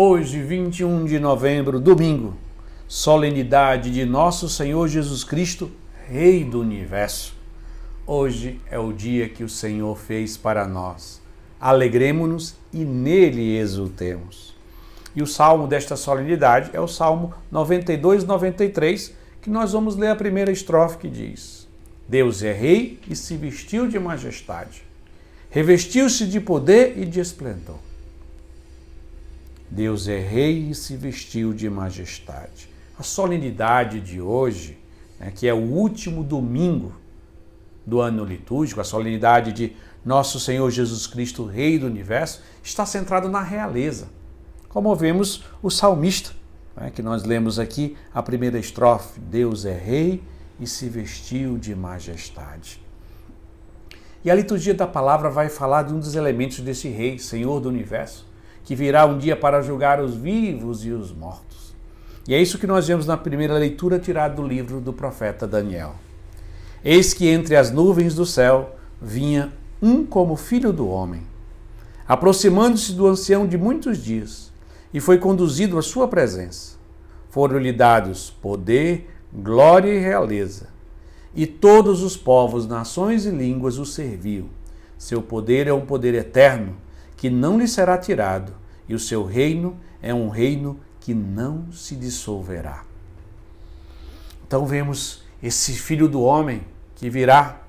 Hoje, 21 de novembro, domingo, solenidade de Nosso Senhor Jesus Cristo, Rei do Universo. Hoje é o dia que o Senhor fez para nós. Alegremos-nos e nele exultemos. E o salmo desta solenidade é o Salmo 92, 93, que nós vamos ler a primeira estrofe que diz: Deus é rei e se vestiu de majestade, revestiu-se de poder e de esplendor. Deus é rei e se vestiu de majestade. A solenidade de hoje, né, que é o último domingo do ano litúrgico, a solenidade de Nosso Senhor Jesus Cristo, Rei do Universo, está centrada na realeza. Como vemos o salmista, né, que nós lemos aqui a primeira estrofe: Deus é rei e se vestiu de majestade. E a liturgia da palavra vai falar de um dos elementos desse rei, Senhor do universo, que virá um dia para julgar os vivos e os mortos. E é isso que nós vemos na primeira leitura tirada do livro do profeta Daniel. Eis que entre as nuvens do céu vinha um como filho do homem, aproximando-se do ancião de muitos dias, e foi conduzido à sua presença. Foram-lhe dados poder, glória e realeza, e todos os povos, nações e línguas o serviam. Seu poder é um poder eterno que não lhe será tirado, e o seu reino é um reino que não se dissolverá. Então vemos esse filho do homem que virá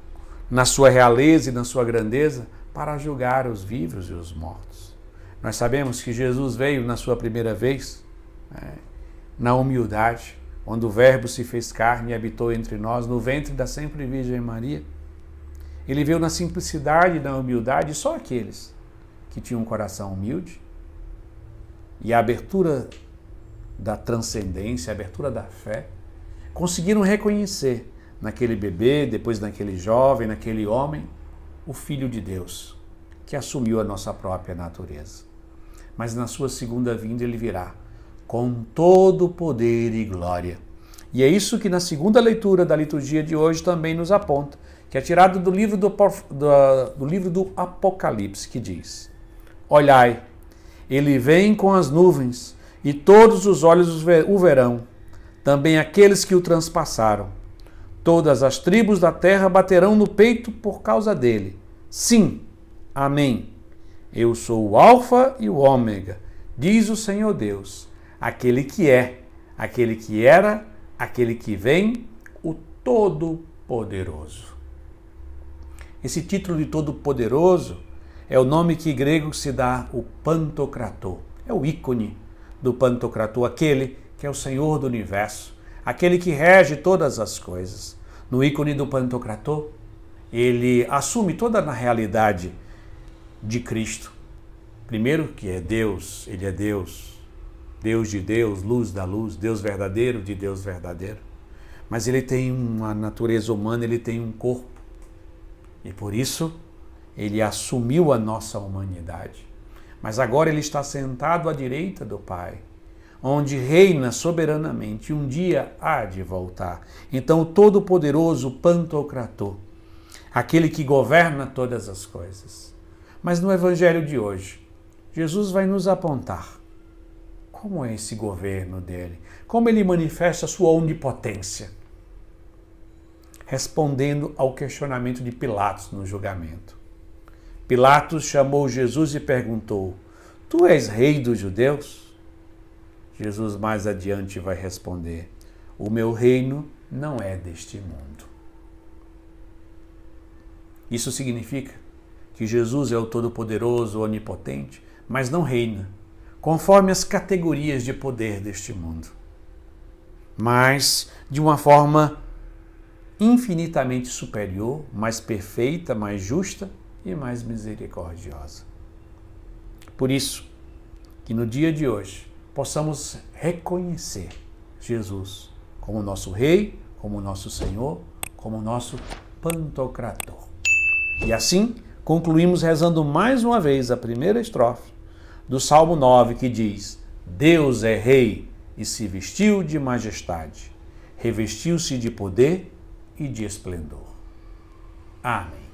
na sua realeza e na sua grandeza para julgar os vivos e os mortos. Nós sabemos que Jesus veio na sua primeira vez né, na humildade, quando o Verbo se fez carne e habitou entre nós no ventre da sempre Virgem Maria. Ele veio na simplicidade e na humildade, só aqueles que tinha um coração humilde e a abertura da transcendência, a abertura da fé, conseguiram reconhecer naquele bebê, depois naquele jovem, naquele homem, o Filho de Deus, que assumiu a nossa própria natureza. Mas na sua segunda vinda ele virá com todo poder e glória. E é isso que na segunda leitura da liturgia de hoje também nos aponta, que é tirado do livro do, do, do livro do Apocalipse, que diz: Olhai, ele vem com as nuvens, e todos os olhos o verão, também aqueles que o transpassaram. Todas as tribos da terra baterão no peito por causa dele. Sim, amém. Eu sou o Alfa e o Ômega, diz o Senhor Deus, aquele que é, aquele que era, aquele que vem, o Todo-Poderoso. Esse título de Todo-Poderoso é o nome que grego se dá o Pantocrator. É o ícone do Pantocrator, aquele que é o Senhor do universo, aquele que rege todas as coisas. No ícone do Pantocrator, ele assume toda a realidade de Cristo. Primeiro, que é Deus, ele é Deus, Deus de Deus, luz da luz, Deus verdadeiro de Deus verdadeiro. Mas ele tem uma natureza humana, ele tem um corpo. E por isso, ele assumiu a nossa humanidade. Mas agora ele está sentado à direita do Pai, onde reina soberanamente, e um dia há de voltar. Então, o Todo-Poderoso Pantocrator, aquele que governa todas as coisas. Mas no Evangelho de hoje, Jesus vai nos apontar como é esse governo dele, como ele manifesta a sua onipotência, respondendo ao questionamento de Pilatos no julgamento. Pilatos chamou Jesus e perguntou: Tu és rei dos judeus? Jesus mais adiante vai responder: O meu reino não é deste mundo. Isso significa que Jesus é o Todo-Poderoso, Onipotente, mas não reina conforme as categorias de poder deste mundo, mas de uma forma infinitamente superior, mais perfeita, mais justa e mais misericordiosa. Por isso, que no dia de hoje possamos reconhecer Jesus como nosso Rei, como nosso Senhor, como nosso Pantocrator. E assim concluímos rezando mais uma vez a primeira estrofe do Salmo 9, que diz: Deus é Rei e se vestiu de majestade, revestiu-se de poder e de esplendor. Amém.